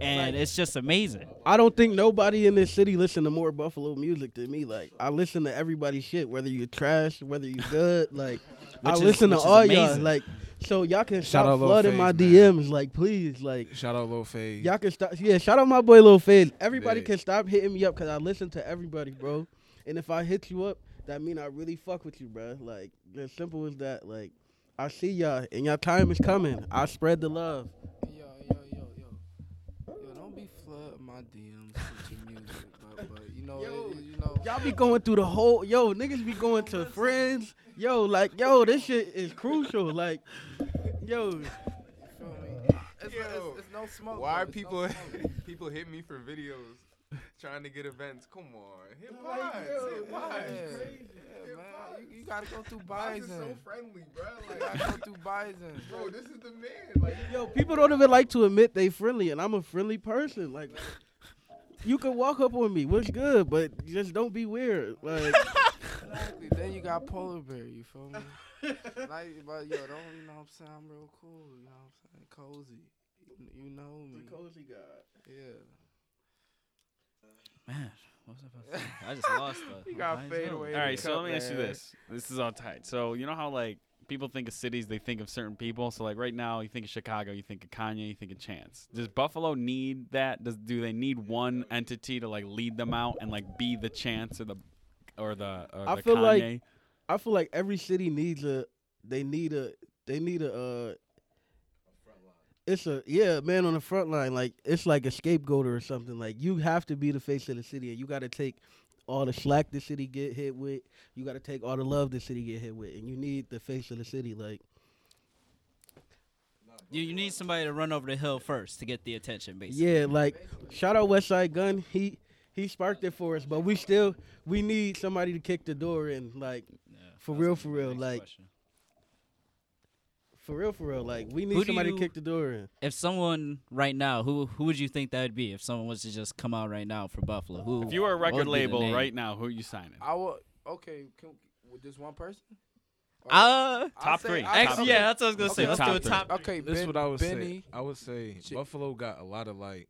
and it's just amazing. I don't think nobody in this city listen to more Buffalo music than me. Like I listen to everybody's shit, whether you're trash, whether you're good. Like <laughs> I is- listen to is all y'all. Like so y'all can Shout stop out Lil flooding Faze, my man. DMs. Like please, like Shout out Lil Fade. y'all can stop. Yeah, shout out my boy Lil Fizz. Everybody Yeah. can stop hitting me up because I listen to everybody, bro. And if I hit you up, that mean I really fuck with you, bro. Like as simple as that. Like I see y'all, and y'all time is coming. I spread the love. Yo, yo, yo, yo. Yo, don't be flooding my DMs with your music, but, but you know, Yo, it, it- you know. Y'all be going through the whole yo niggas be going to friends. Yo, like yo, this shit is crucial. Like, yo, You feel me? It's, Yo, it's, it's no smoke. Why though. It's people No smoke. <laughs> people hit me for videos trying to get events? Come on, hit Like, Vibes, yo, hit Yeah, Vibes. yeah, man. You, you gotta go through Vibes is Bison. so friendly, bro. You gotta go through Bison. <laughs> bro, this is the man. Like, yo, people don't even like to admit they friendly, and I'm a friendly person. Like, you can walk up on me, what's good, but just don't be weird. Like, <laughs> Exactly. Then you got Polar Bear. You feel me? <laughs> like, but yo, don't you know what I'm saying? I'm real cool. You know what I'm saying? Cozy. You, you know me. The cozy guy. Yeah. Man, what was I about to say? I just <laughs> lost the. You got my fade away. All right, so let me ask you this. This is all tight. So you know how like people think of cities, they think of certain people. So like right now, you think of Chicago, you think of Kanye, you think of Chance. Does Buffalo need that? Does do they need one entity to like lead them out and like be the Chance or the or the or I the feel Kanye? like- I feel like every city needs a. They need a. They need a. Uh, it's a yeah man on the front line like it's like a scapegoat or something like you have to be the face of the city and you got to take all the slack the city get hit with you got to take all the love the city get hit with and you need the face of the city like You, you need somebody to run over the hill first to get the attention, basically. yeah like shout out Westside Gunn he he sparked it for us but we still we need somebody to kick the door in like Yeah, For real, for real, like- question. For real for real like we need Who do somebody you- to kick the door in if someone right now, who who would you think that would be? If someone was to just come out right now for Buffalo, who? if you were a record label right now, who are you signing? I will. Okay. Can, with this one person? Or- Uh, top say- three. I'll- actually, okay. yeah, that's what I was gonna say. Let's top do a top. three. top. Okay. This is what I would Benny. say. I would say Shit. Buffalo got a lot of like.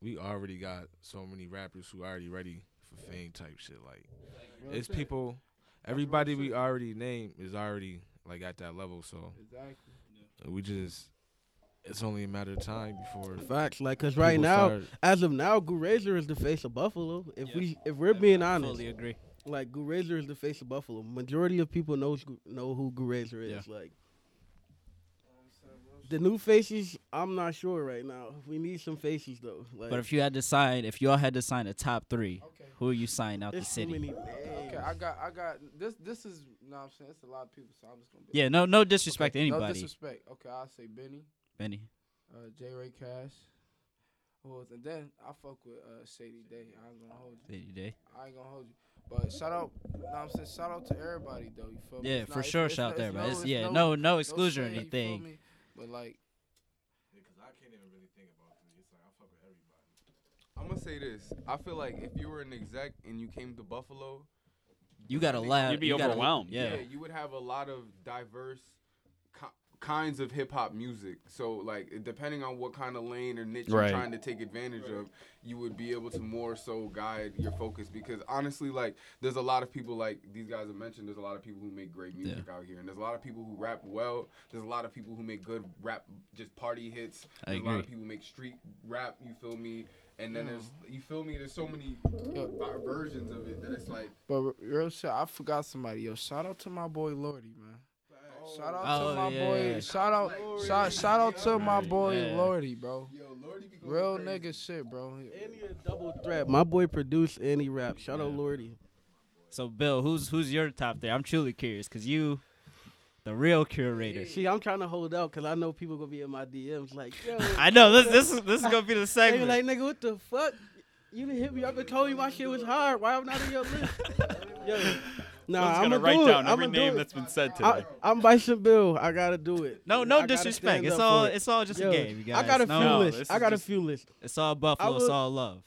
We already got so many rappers who are already ready for fame type shit. Like, it's people. Everybody we already named is already like at that level. So Exactly. we just. It's only a matter of time before. facts like because right now start- as of now Goo Razor is the face of Buffalo if Yes. we if we're being I honest fully agree. like Goo Razor is the face of Buffalo. Majority of people knows know who Goo Razor is. Like The new faces, I'm not sure right now. We need some faces though. Like, But if you had to sign, if y'all had to sign a top three, Okay. who are you signing out the it's too city? many names. Okay, I got, I got this. This is, you know what I'm saying? It's a lot of people, so I'm just gonna. Be Yeah, no, no disrespect Okay, to No anybody. disrespect. Okay, I'll say Benny, Benny. uh, J. Ray Cash. Who else? And then I fuck with uh, Shady Day. I ain't gonna hold you. Day to day. I ain't gonna hold you. But shout out, you know what I'm saying? Shout out to everybody though. You feel me? Yeah, It's for not- sure. it's- Shout out it's- there, it's man. It's, it's yeah, no, no exclusion or shade, you feel anything. me? But like, Because I can't even really think about three. It's like I fuck with everybody. I'm gonna say this. I feel like if you were an exec and you came to Buffalo, You got a lot. You'd be you gotta- overwhelmed. yeah. you would have a lot of diverse ki- kinds of hip hop music. So like depending on what kind of lane or niche Right. you're trying to take advantage of, you would be able to more so guide your focus because honestly like there's a lot of people like these guys have mentioned there's a lot of people who make great music out here and there's a lot of people who rap well. There's a lot of people who make good rap just party hits. I There's a lot of people who make street rap, you feel me? And then there's mm. you feel me, there's so many Yo. versions of it that it's like but real shit, I forgot somebody. Yo, shout out to my boy Lordy, man. Shout out Oh, to my yeah. boy. Shout out, shout, shout out to my boy Yeah. Lordy, bro. Real nigga shit, bro. Any a double threat. My boy produced any rap. Shout out Lordy. So Bill, who's who's your top there? I'm truly curious because you, the real curator. See, I'm trying to hold out because I know people gonna be in my DMs like, yo. <laughs> I know this this is this is gonna be the they be segment. like, nigga, what the fuck? You didn't hit me up and told me my shit was hard. Why I'm not on your list? <laughs> yo, nah, Someone's I'm gonna gonna write do down it. every I'm gonna name that's been said I, today. I'm Bison Bill. I gotta do it. no, no disrespect. It's all it. it's all just Yo, a game, you guys. I got a few no, No, lists. this I is got a few lists. It's all Buffalo. It's all love.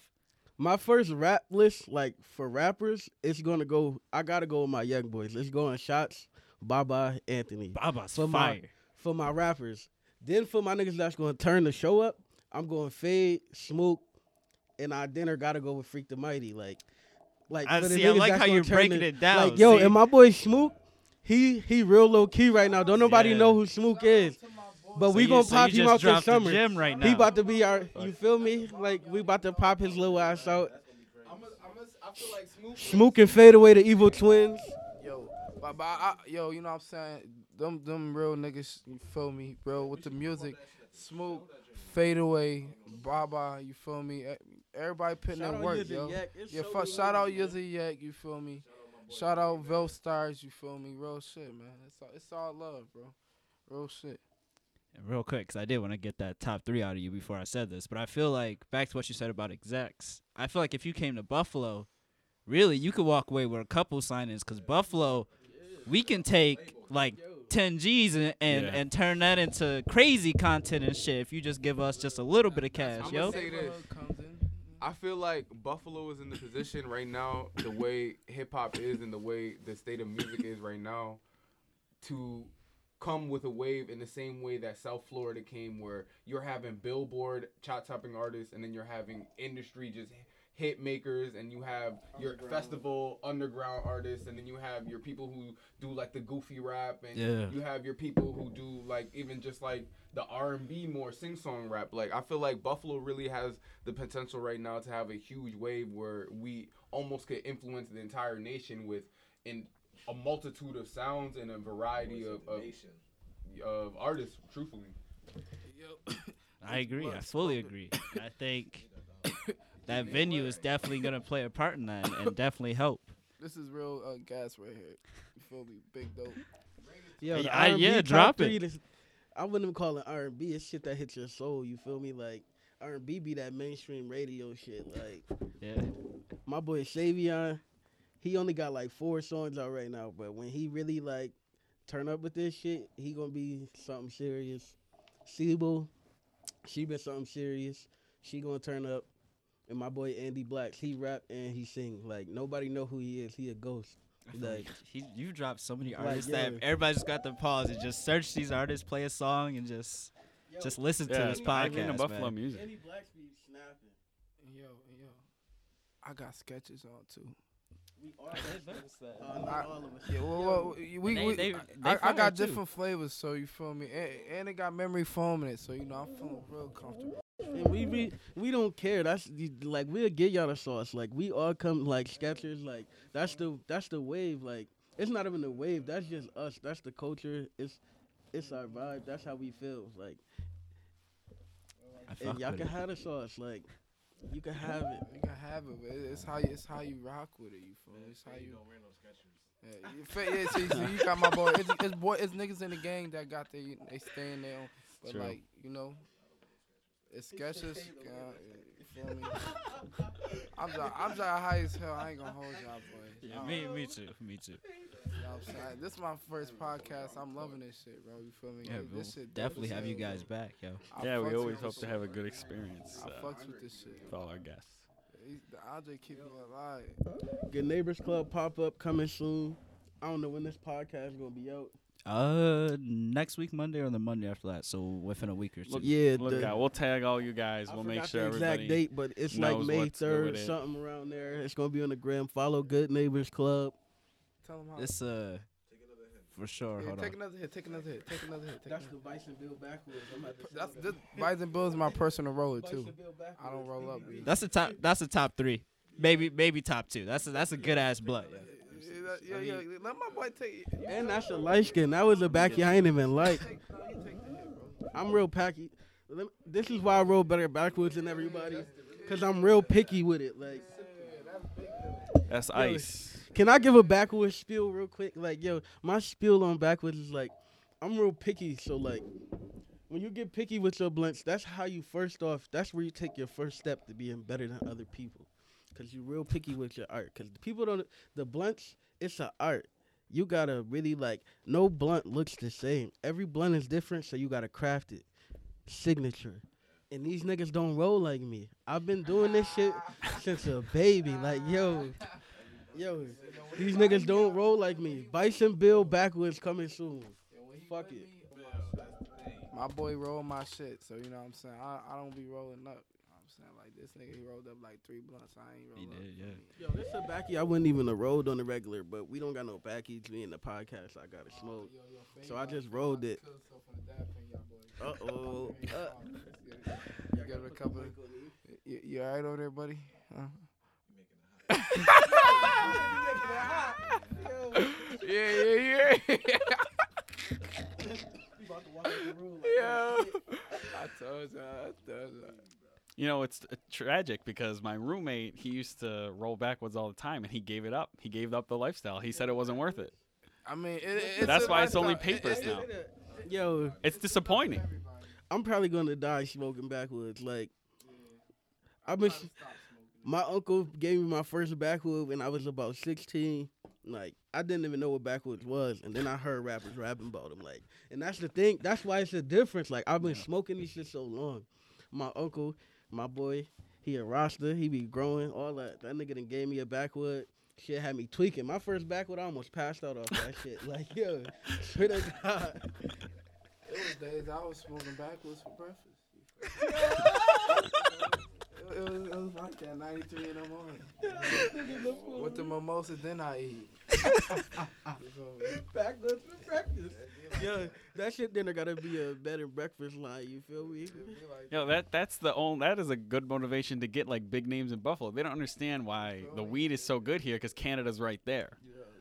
My first rap list, like for rappers, it's gonna go. I gotta go with my young boys. Let's go on shots. Baba Anthony Baba's For my- for my rappers. Then for my niggas that's gonna turn the show up, I'm going Fade, Smoke, and I dinner gotta go with Freak the Mighty. Like, like I see, I like how you're turn breaking the- it down, Like, yo, see? and my boy Smook, he he real low key right now. Don't nobody Yeah. know who Smook is. But So we gonna so pop you him just out this dropped the summer. gym right now. He about to be our. You feel me? Like we about to pop his little ass out. I'm a, I'm a, I feel like Smoop Smook and fade away the evil twins. Yo, but, but I, I- yo, you know what I'm saying? Them them real niggas, you feel me, bro? With the music, Smoke, Fade Away, Baba, you feel me? Everybody putting Shout in work, Yizzy yo. Yak. Yeah, so fuck, shout out niggas, yo. Yizzy Yak, you feel me? Shout out Vel Stars, you feel me? Real shit, man. It's all, it's all love, bro. Real shit. And real quick, because I did want to get that top three out of you before I said this, but I feel like back to what you said about execs. I feel like if you came to Buffalo, really you could walk away with a couple signings because Buffalo, we can take like 10 G's and and, Yeah. and turn that into crazy content and shit if you just give us just a little bit of cash, I'ma yo. say this. Neighborhood comes in. I feel like Buffalo is in the position right now, the way hip hop is and the way the state of music is right now, to come with a wave in the same way that South Florida came, where you're having Billboard chart topping artists, and then you're having industry just hit makers, and you have your festival underground artists, and then you have your people who do like the goofy rap, and Yeah. you have your people who do like even just like the R and B more sing song rap. Like I feel like Buffalo really has the potential right now to have a huge wave where we almost could influence the entire nation with in a multitude of sounds and a variety of, of, of artists. Truthfully, <coughs> I agree. I fully agree. I think <coughs> <coughs> that venue is definitely going to play a part in that and <coughs> definitely help. This is real uh, gas right here. You feel me? Big dope. Yo, the Yeah, I- R&B yeah, drop three, it. I wouldn't even call it R and B. It's shit that hits your soul. You feel me? Like R and B be that mainstream radio shit. Like Yeah. my boy Savion, he only got like four songs out right now, but when he really like turn up with this shit, he gonna be something serious. Siebel, she been something serious. She gonna turn up. And my boy Andy Blacks, he rap and he sing. Like nobody know who he is. He a ghost. Like He, you dropped so many artists yo. that everybody just got to pause and just search these artists, play a song, and just just listen to Yeah, this dive into podcast. Buffalo music. Andy Blacks be snapping. Yo, yo. I got Skechers on too. We all <laughs> I- uh, not all of us. Yeah, well, well we, we, They- we- they- I, I fire, got too. different flavors, so you feel me, and, and it got memory foam in it, so you know I'm feeling real comfortable. And we be, we don't care. That's like we'll get y'all the sauce. Like we all come like Skechers. Like that's the that's the wave. Like it's not even the wave. That's just us. That's the culture. It's it's our vibe. That's how we feel. Like I fuck and y'all can it. have the sauce. Like, you can have it. You can have it, but it's how you, it's how you rock with it. You feel me? It's how you. Yeah, you fe- yeah, see, see, you got my boy. It's, it's boy. It's niggas in the gang that got their, they staying there. On, but True. like, you know, it's Skechers. You feel me? I'm just, I'm just high as hell. I ain't gonna hold y'all boys. Yeah, me, me too, me too. You know I'm saying? This is my first podcast. I'm loving this shit, bro. You feel me? Yeah, Like, we'll this shit definitely have you guys bro. back, yo. I Yeah, we always hope to have a good experience I uh, fucks with this shit. with all our guests. He's, the Andre keep me alive. Good Neighbors Club pop up coming soon. I don't know when this podcast is gonna be out. Uh, next week Monday or the Monday after that. So within a week or two. Look, Yeah, Look the- out, we'll tag all you guys. I We'll make sure the exact everybody. date, but it's like May what's good third, it. something around there. It's gonna be on the gram. Follow Good Neighbors Club. Tell them how. This uh, for sure. yeah, Hold take on. another hit. Take another hit. Take another hit. Take That's another. the Bison Bill backwoods. I'm about to That's that. this. Bison Bill is my personal roller too. Bison Bill backwoods. I don't roll up. That's the top. That's the top three. Maybe maybe top two. That's a, that's a good ass blunt. Yeah. Yeah, yeah, yeah. Let my boy take it. And that's a light skin. That was a backy I ain't even <laughs> like. Take, no, you take the hit, bro. I'm real packy. This is why I roll better backwoods than everybody. Cause I'm real picky with it. Like, That's ice. can I give a backwoods spiel real quick? Like, yo, my spiel on backwoods is like, I'm real picky. So like, when you get picky with your blunts, that's how you first off. That's where you take your first step to being better than other people. Cause you're real picky with your art. Cause the people don't. The blunts, it's an art. You gotta really like. No blunt looks the same. Every blunt is different, so you gotta craft it. Signature. And these niggas don't roll like me. I've been doing this shit since a baby. Like, yo, yo, these niggas don't roll like me. Bison Bill backwoods coming soon. Fuck it. My boy roll my shit, so you know what I'm saying. I, I don't be rolling up. You know what I'm saying like this nigga, he rolled up like three blunts. I ain't roll He up. did, you yeah. Yo, this a backy I wouldn't even have rolled on the regular, but we don't got no backies. Me in the podcast, I gotta smoke. Yo, yo, So I just rolled it. to kill yourself on the dab pen, y'all boys. Uh-oh. Let's get it. Uh. You got a couple. You, you alright over there, buddy? Huh? yeah, yeah, yeah. yeah. I told you. I told you. You know, it's uh, tragic because my roommate, he used to roll backwoods all the time, and he gave it up. He gave up the lifestyle. He said it wasn't worth it. I mean, it, it's That's a why it's only lifestyle. It- papers it- now. Yo, It's disappointing. I'm probably gonna die smoking backwoods Like, I've been. My uncle gave me my first backwood when I was about 16. Like, I didn't even know what backwoods was, and then I heard rappers rapping about them. Like, and that's the thing. That's why it's a difference. Like, I've been smoking this shit so long. My uncle, my boy, he a roster. He be growing all that. That nigga done gave me a backwood. Shit had me tweaking. My first backwood, I almost passed out off that shit. <laughs> Like, yo, swear to God. It was days I was smoking backwoods for breakfast. <laughs> it, it was, it was like that 93 in the morning. With the mimosas, then I eat. You feel for breakfast. Yo, that shit dinner gotta be a better breakfast line. You feel me? It be like Yo, that that's the only that is a good motivation to get like big names in Buffalo. They don't understand why the weed is so good here because Canada's right there.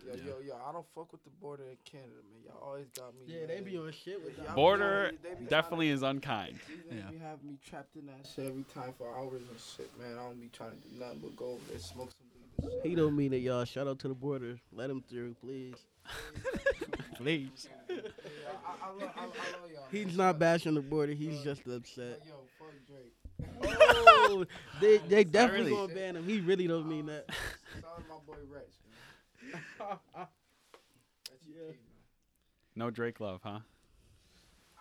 Yo, yo, yo, I don't fuck with the border in Canada, man. Y'all always got me. Yeah, they be on shit with Y'all Border trying- be definitely is unkind. trying to- These niggas Yeah. be having me trapped in that shit every time for hours and shit, man. I don't be trying to do nothing but go over there, smoke some weed and shit. He don't mean it, y'all. Shout out to the border. Let him through, please. <laughs> Please. Yeah, I, I, love, I, I love y'all. He's not bashing the border. He's just upset. Yo, fuck Drake. Oh, they they definitely really- gonna ban him. He really don't mean that. Shout out my boy Rex, man. That's Yeah. your kid, man. No Drake love, huh?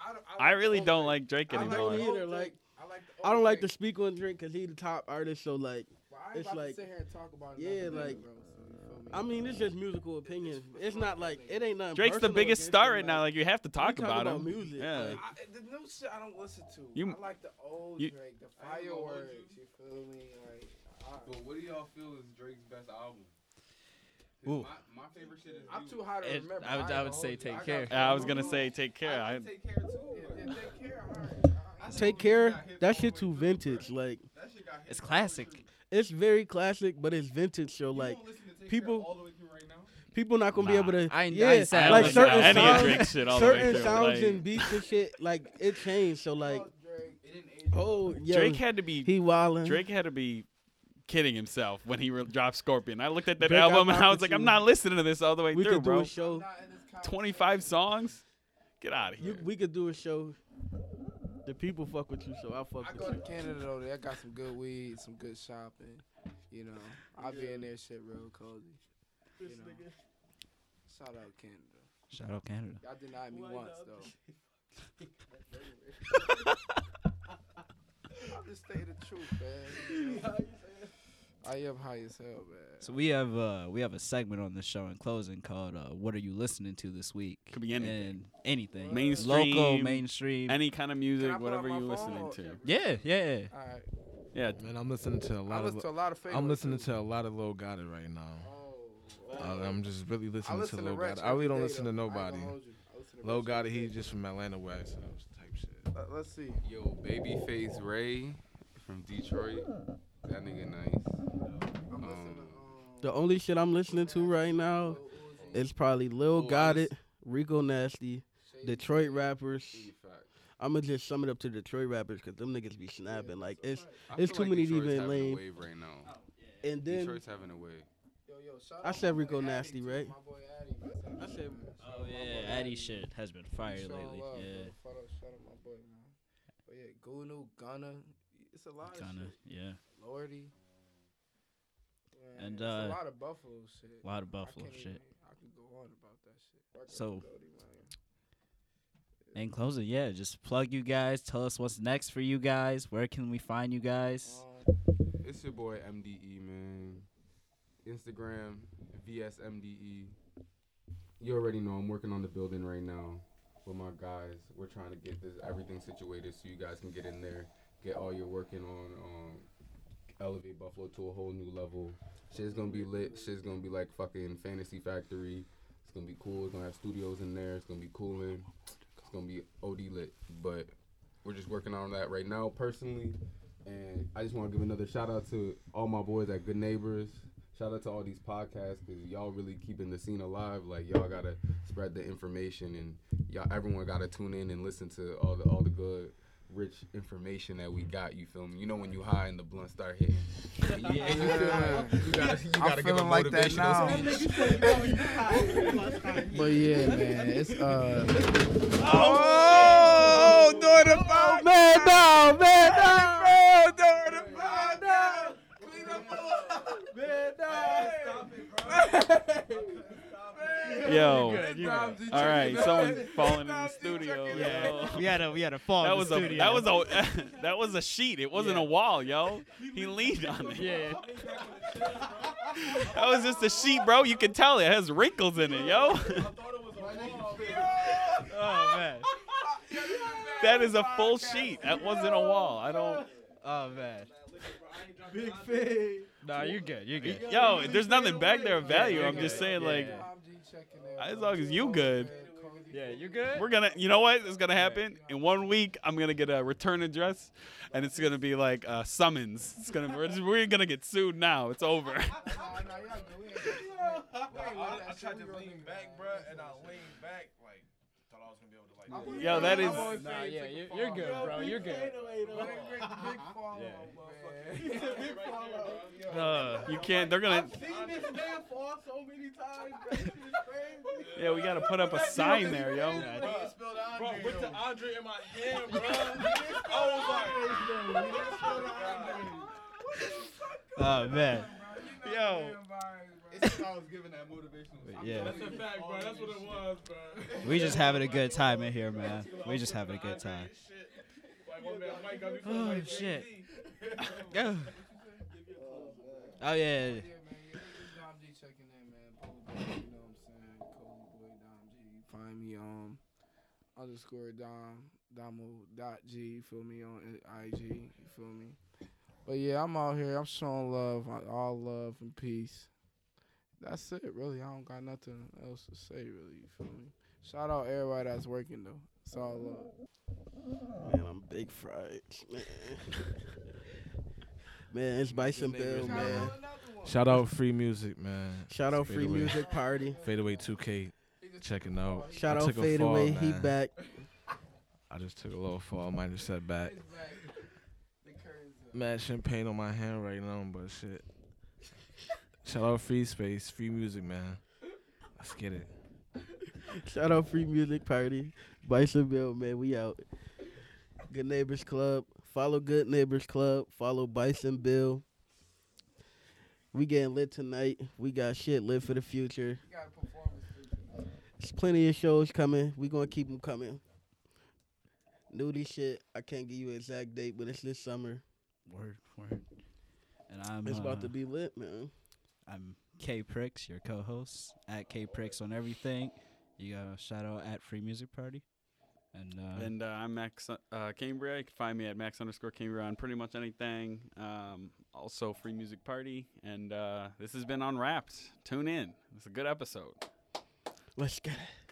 I, don't- I like really the don't old like Drake Drake. I anymore. like the Either, old like, Drake. I like I don't old like to speak on Drake because he the top artist. So like, But I ain't it's like- to sit here talk about Yeah, like, later, bro. So you feel me? I mean, it's just musical opinion. It's not like it ain't nothing. Drake's the biggest star him, right now. Like you have to talk talk about, about him. music, Yeah. like- I, the new shit I don't listen to. You- I like the old you- Drake, the I ain't gonna hold fireworks. You feel me? Like, I, But what do y'all feel is Drake's best album? 'Cause Ooh. My, my favorite shit is. I'm too high to It- remember. I would- ain't I would say hold you. Take got Care. Yeah, I was gonna say take care. I I, take care too. Yeah, yeah, take care. I- I Take care. That shit too vintage. bruh. Like That shit got hits It's all the way classic. it's very classic, but it's vintage. So You like, won't listen to Take Care people- all the way through right people not gonna be able to. I ain't- I yeah, ain't saying like certain to any of sounds, shit all the way certain sounds like- and beats and shit. Like it changed. So like, Drake. It didn't age Oh, yo, Drake had to be he wildin'. Drake had to be kidding himself when he re- dropped Scorpion. I looked at that Drake, album I'm and I was like, I'm not listening to this all the way we through, could do bro. a show. Not in this conversation. 25 songs? Get out of here. You, we could do a show. The people fuck with you, so I fuck I with go to you. Canada though. They got some good weed, some good shopping. You know, I'll be in there, shit, real cozy. You know. Shout out Canada. Shout out Canada. Y'all denied me once though. <laughs> <laughs> I'll just say the truth, man. <laughs> I am high as hell, man. So we have uh we have a segment on the show in closing called uh What are you listening to this week? Could be anything. And anything. Mainstream, Local, mainstream. Any kind of music, Can I put whatever on my you're listening or- to. yeah, yeah. Yeah. All right. Yeah. Man, I'm listening to a I lot listen of. to a lot of favorites. I'm listening too. to a lot of Lil Gotit right now. Oh. Uh, I'm just really I listening listen to to Lil Rex Gotti. I really every don't day, listen to though. I ain't nobody. gonna hold you. I listen to Lil Rex every Gotti, day. he's just from Atlanta West Coast type shit. Uh, let's see. Yo, Babyface Ray from Detroit. That nigga nice. Um, The only shit I'm listening to right now is probably Lil Oh, Got It, Rico Nasty, Detroit rappers. I'm gonna just sum it up to Detroit rappers because them niggas be snapping. Like it's It's too like many to Detroit's even having a name. wave right now. and then Detroit's having a wave. Yo, yo, I said Rico Nasty, Addy, right? Addy. I said- Oh yeah, Addy shit has been fire lately. love, Yeah. bro. Shout out, shout out my boy, man. But yeah, Gunu, Gunna, it's a lot Kinda, of shit. yeah. Lordy. Man, And, uh, a lot of Buffalo shit. A lot of I Buffalo can't shit. even- I could go on about that shit. So- man. In closing, yeah, just plug you guys. Tell us what's next for you guys. Where can we find you guys? Um, It's your boy MDE, man. Instagram, VSMDE. You already know I'm working on the building right now with my guys. We're trying to get this everything situated so you guys can get in there, get all you're working on, um, elevate Buffalo to a whole new level. Shit's gonna be lit. Shit's gonna be like fucking Fantasy Factory. It's gonna be cool. It's gonna have studios in there. It's gonna be cooling. It's gonna be OD lit. But we're just working on that right now personally. And I just want to give another shout out to all my boys at Good Neighbors. Shout out to all these podcasts because y'all really keeping the scene alive. Like y'all gotta spread the information and y'all everyone gotta tune in and listen to all the all the good rich information that we got. You feel me? You know when you high and the blunt start hitting. And you, and you feel like you gotta you I'm give a like that now. <laughs> but yeah, man, it's uh. Oh, doing the phone. man down, man down. Bro, doing the phone now. Clean up Man Yo. All right, someone had a we had a fall. That in was the a studio. that was a <laughs> that was a sheet. It wasn't Yeah. a wall, yo. He leaned on it. yeah. That was just a sheet, bro. You can tell it has wrinkles in it, yo. <laughs> Oh man. that is a full sheet. That wasn't a wall. I don't. Oh man. Big fade. Nah, you're good. You're good. Yo, there's nothing back there of value. I'm just saying, like, as long as you good. Yeah, you're good. we're gonna. You know what is gonna happen? In one week, I'm gonna get a return address, and it's gonna be like a summons. It's gonna. We're, just, we're gonna get sued now. It's over. <laughs> I, I tried to lean back, bro, and I leaned back like thought I was gonna be able to like. Yo, that is. Nah, yeah, you're, you're good, bro. You're good. Uh, <laughs> You can't. They're gonna. Seen this man fall so many times, bro. Crazy. Yeah, we gotta put up a sign there, yo. Bro, with the Andre in my hand, bro. <laughs> I was like, oh man. Yo. I was giving that motivational. Yeah. That's a fact, bro. That's what it was, bro. <laughs> We just having a good time in here, man. We just having a good time. Like, my man Mike got me Oh shit. Jay-Z. <laughs> Oh. Yeah. Yeah, man. Yeah, it's Dom G checking in, man. Polo Boy, you know what I'm saying? Cozy boy Dom G. You find me um underscore Dom Domo dot G. You feel me on IG? You feel me? But yeah, I'm out here. I'm showing love, all love and peace. That's it, really. I don't got nothing else to say, really. You feel me? Shout out everybody that's working though. It's all love. Man, I'm big fried. Man, <laughs> man it's Bison Bill, man. Shout out free music, man. Shout out Fade Free Away. Music Party. Fadeaway 2K. Checking out. Shout I out took a Fade Away. He man. back. I just took a little fall, minor setback. mad champagne on my hand right now, but shit. Shout out Free Space, free music, man. Let's get it. Shout out Free Music Party. Bison Bill, man, we out. Good Neighbors Club. Follow Good Neighbors Club. Follow Bison Bill. We getting lit tonight. We got shit lit for the future. You got a performance too. There's plenty of shows coming. We gonna keep them coming. Nudy shit. I can't give you an exact date, but it's this summer. Word, word. And I'm It's about uh, to be lit, man. I'm K Pricks, your co-host at K Pricks on everything. You got a shout out at Free Music Party, and uh, And uh, I'm Max uh, Cambria. You can find me at Max underscore Cambria on pretty much anything. Um, also, Free Music Party. And uh, this has been Unwrapped. Tune in. It's a good episode. Let's get it.